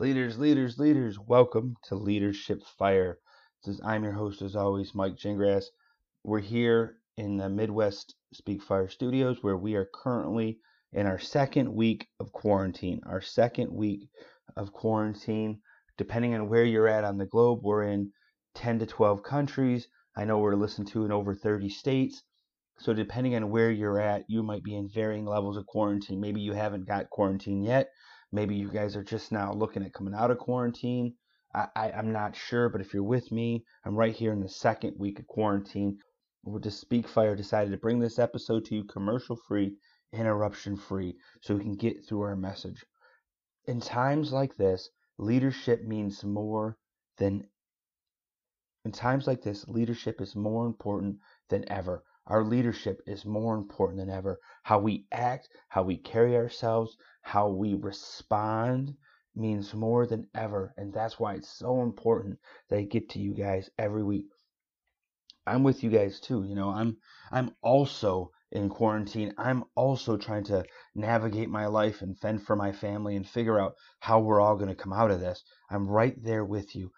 Leaders, leaders, leaders, welcome to Leadership Fire. This is, I'm your host, as always, Mike Gingras. We're here in the Midwest Speak Fire Studios where we are currently in our second week of quarantine. Our second week of quarantine. Depending on where you're at on the globe, we're in 10 to 12 countries. I know we're listened to in over 30 states. So, depending on where you're at, you might be in varying levels of quarantine. Maybe you haven't got quarantine yet. Maybe you guys are just now looking at coming out of quarantine. I, I, am not sure, but if you're with me, I'm right here in the second week of quarantine. We're just Speak Fire decided to bring this episode to you commercial free, interruption free, so we can get through our message. In times like this, leadership means more than in times like this, leadership is more important than ever. Our leadership is more important than ever. How we act, how we carry ourselves, how we respond means more than ever. And that's why it's so important that I get to you guys every week. I'm with you guys too. You know, I'm I'm also in quarantine. I'm also trying to navigate my life and fend for my family and figure out how we're all going to come out of this. I'm right there with you.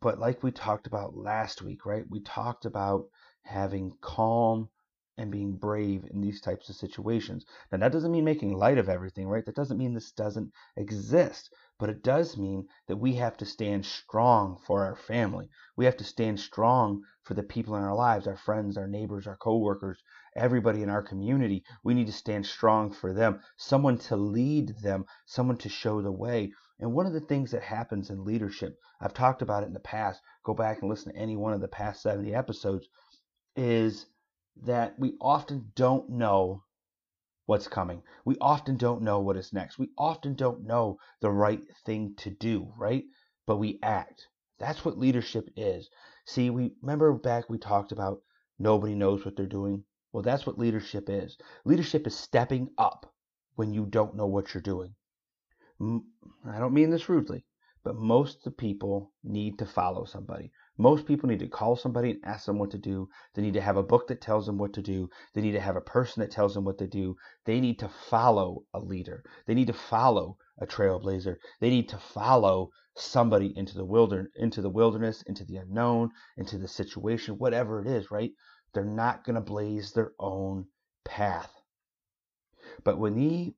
But like we talked about last week, right? We talked about having calm and being brave in these types of situations. Now, that doesn't mean making light of everything, right? That doesn't mean this doesn't exist, but it does mean that we have to stand strong for our family. We have to stand strong for the people in our lives, our friends, our neighbors, our coworkers, everybody in our community. We need to stand strong for them, someone to lead them, someone to show the way. And one of the things that happens in leadership, I've talked about it in the past, go back and listen to any one of the past 70 episodes, is that we often don't know what's coming. We often don't know what is next. We often don't know the right thing to do, right? But we act. That's what leadership is. See, we remember back we talked about nobody knows what they're doing. Well, that's what leadership is. Leadership is stepping up when you don't know what you're doing. I don't mean this rudely, but most of the people need to follow somebody. Most people need to call somebody and ask them what to do. They need to have a book that tells them what to do. They need to have a person that tells them what to do. They need to follow a leader. They need to follow a trailblazer. They need to follow somebody into the wilderness, into the wilderness, into the unknown, into the situation, whatever it is, right? They're not going to blaze their own path. But when he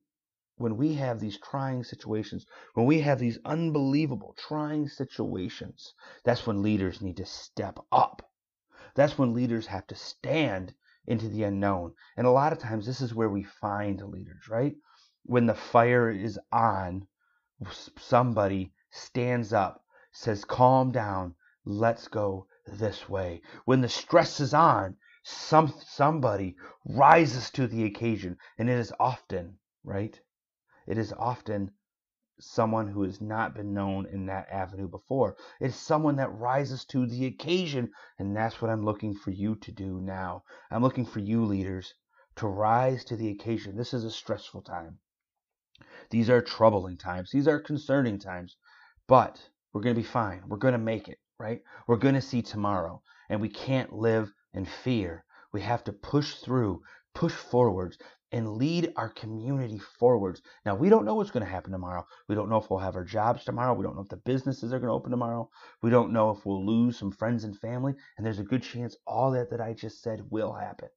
when we have these trying situations, when we have these unbelievable trying situations, that's when leaders need to step up. That's when leaders have to stand into the unknown. And a lot of times, this is where we find leaders, right? When the fire is on, somebody stands up, says, Calm down, let's go this way. When the stress is on, some somebody rises to the occasion, and it is often, right? It is often someone who has not been known in that avenue before. It's someone that rises to the occasion, and that's what I'm looking for you to do now. I'm looking for you, leaders, to rise to the occasion. This is a stressful time. These are troubling times. These are concerning times, but we're going to be fine. We're going to make it, right? We're going to see tomorrow, and we can't live in fear. We have to push through, push forwards, and lead our community forwards. Now, we don't know what's going to happen tomorrow. We don't know if we'll have our jobs tomorrow. We don't know if the businesses are going to open tomorrow. We don't know if we'll lose some friends and family. And there's a good chance all that that I just said will happen.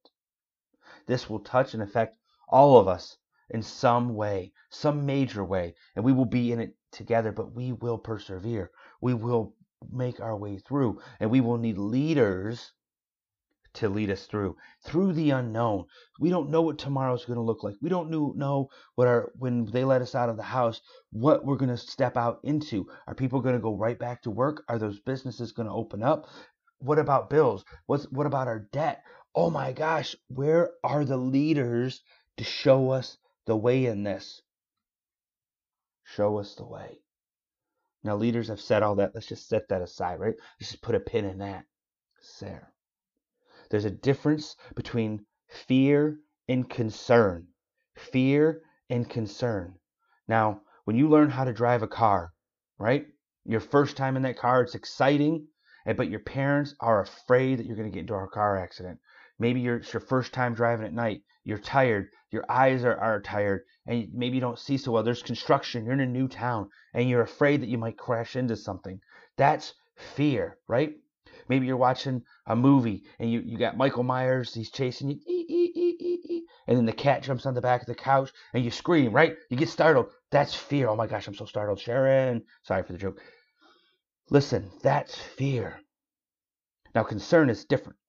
This will touch and affect all of us in some way, some major way. And we will be in it together, but we will persevere. We will make our way through. And we will need leaders to lead us through through the unknown. We don't know what tomorrow's going to look like. We don't know what our when they let us out of the house what we're going to step out into. Are people going to go right back to work? Are those businesses going to open up? What about bills? What's what about our debt? Oh my gosh where are the leaders to show us the way in this? Show us the way. Now leaders have said all that. Let's just set that aside right? Let's just put a pin in that. There there's a difference between fear and concern. Fear and concern. Now, when you learn how to drive a car, right? Your first time in that car, it's exciting, eh, but your parents are afraid that you're going to get into a car accident. Maybe it's your first time driving at night. You're tired. Your eyes are, are tired. And maybe you don't see so well. There's construction. You're in a new town. And you're afraid that you might crash into something. That's fear, right? Maybe you're watching a movie and you, you got Michael Myers. He's chasing you. And then the cat jumps on the back of the couch and you scream, right? You get startled. That's fear. Oh my gosh, I'm so startled. Sharon. Sorry for the joke. Listen, that's fear. Now, concern is different.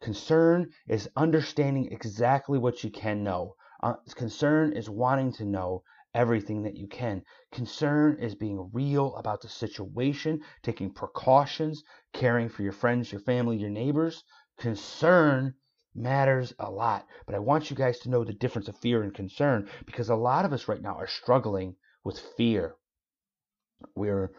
Concern is understanding exactly what you can know. Uh, concern is wanting to know everything that you can. Concern is being real about the situation, taking precautions, caring for your friends, your family, your neighbors. Concern matters a lot. But I want you guys to know the difference of fear and concern because a lot of us right now are struggling with fear. We're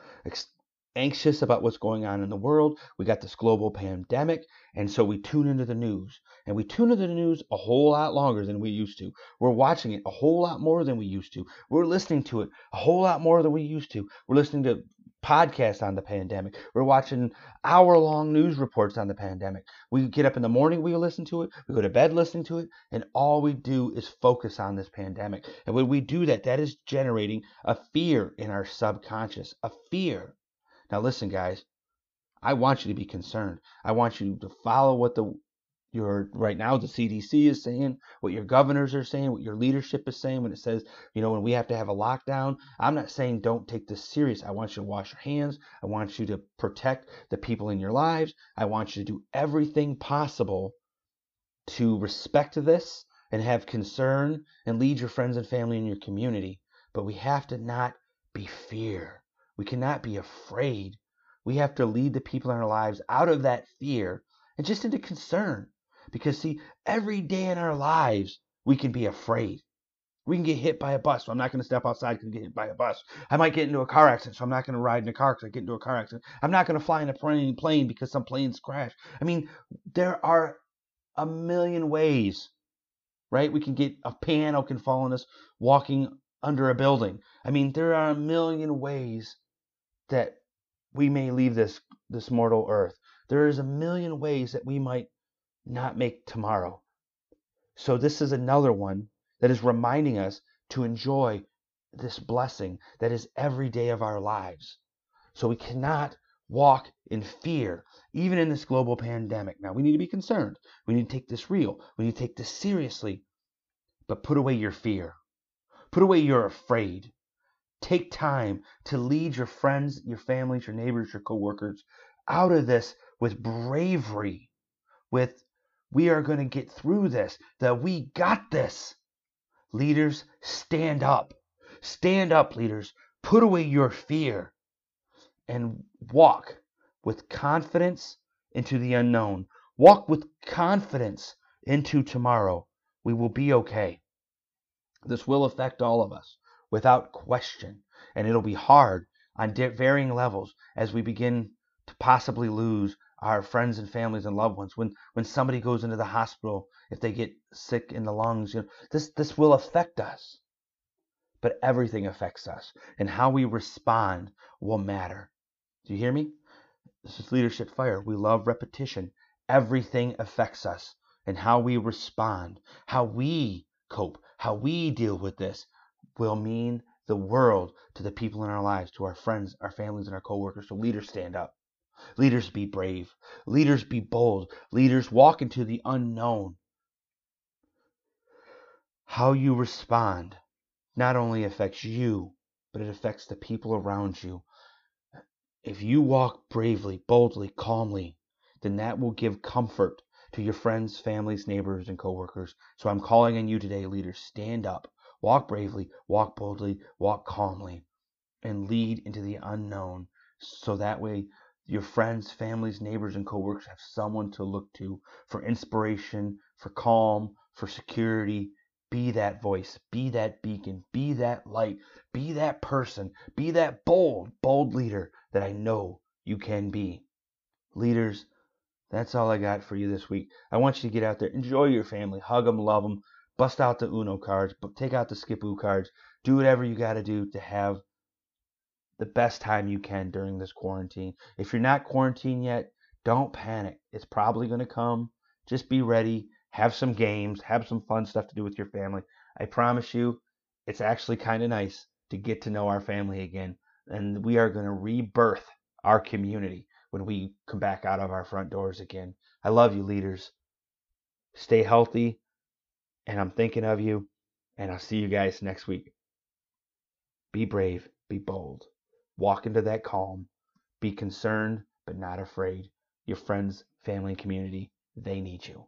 anxious about what's going on in the world. We got this global pandemic, and so we tune into the news. And we tune into the news a whole lot longer than we used to. We're watching it a whole lot more than we used to. We're listening to it a whole lot more than we used to. We're listening to podcasts on the pandemic. We're watching hour long news reports on the pandemic. We get up in the morning, we listen to it. We go to bed listening to it. And all we do is focus on this pandemic. And when we do that, that is generating a fear in our subconscious, a fear now, listen, guys, I want you to be concerned. I want you to follow what the your right now the CDC is saying, what your governors are saying, what your leadership is saying when it says, you know, when we have to have a lockdown. I'm not saying don't take this serious. I want you to wash your hands. I want you to protect the people in your lives. I want you to do everything possible to respect this and have concern and lead your friends and family in your community. But we have to not be fear. We cannot be afraid. We have to lead the people in our lives out of that fear and just into concern. Because, see, every day in our lives, we can be afraid. We can get hit by a bus, so I'm not going to step outside because get hit by a bus. I might get into a car accident, so I'm not going to ride in a car because I get into a car accident. I'm not going to fly in a plane, plane because some planes crash. I mean, there are a million ways, right? We can get a piano can fall on us walking under a building. I mean, there are a million ways that we may leave this this mortal earth. There is a million ways that we might not make tomorrow. So this is another one that is reminding us to enjoy this blessing that is every day of our lives. So we cannot walk in fear, even in this global pandemic. Now, we need to be concerned. We need to take this real. We need to take this seriously. But put away your fear. Put away your afraid. Take time to lead your friends, your families, your neighbors, your coworkers out of this with bravery, with we are going to get through this, that we got this. Leaders, stand up. Stand up, leaders. Put away your fear and walk with confidence into the unknown. Walk with confidence into tomorrow. We will be okay. This will affect all of us without question. And it'll be hard on varying levels as we begin to possibly lose our friends and families and loved ones. When when somebody goes into the hospital, if they get sick in the lungs, you know, this this will affect us. But everything affects us, and how we respond will matter. Do you hear me? This is leadership fire. We love repetition. Everything affects us, and how we respond, how we cope, how we deal with this will mean the world to the people in our lives, to our friends, our families, and our coworkers. So leaders stand up. Leaders be brave. Leaders be bold. Leaders walk into the unknown. How you respond not only affects you, but it affects the people around you. If you walk bravely, boldly, calmly, then that will give comfort to your friends, families, neighbors, and coworkers. So I'm calling on you today, leaders, stand up. Walk bravely, walk boldly, walk calmly, and lead into the unknown. So that way, your friends, families, neighbors, and coworkers have someone to look to for inspiration, for calm, for security. Be that voice, be that beacon, be that light, be that person, be that bold, bold leader that I know you can be. Leaders, that's all I got for you this week. I want you to get out there, enjoy your family, hug them, love them, bust out the Uno cards, but take out the Skip-Bo cards. Do whatever you got to do to have the best time you can during this quarantine. If you're not quarantined yet, don't panic. It's probably going to come. Just be ready. Have some games. Have some fun stuff to do with your family. I promise you, it's actually kind of nice to get to know our family again. And we are going to rebirth our community when we come back out of our front doors again. I love you, leaders. Stay healthy. And I'm thinking of you. And I'll see you guys next week. Be brave. Be bold. Walk into that calm. Be concerned, but not afraid. Your friends, family, and community, they need you.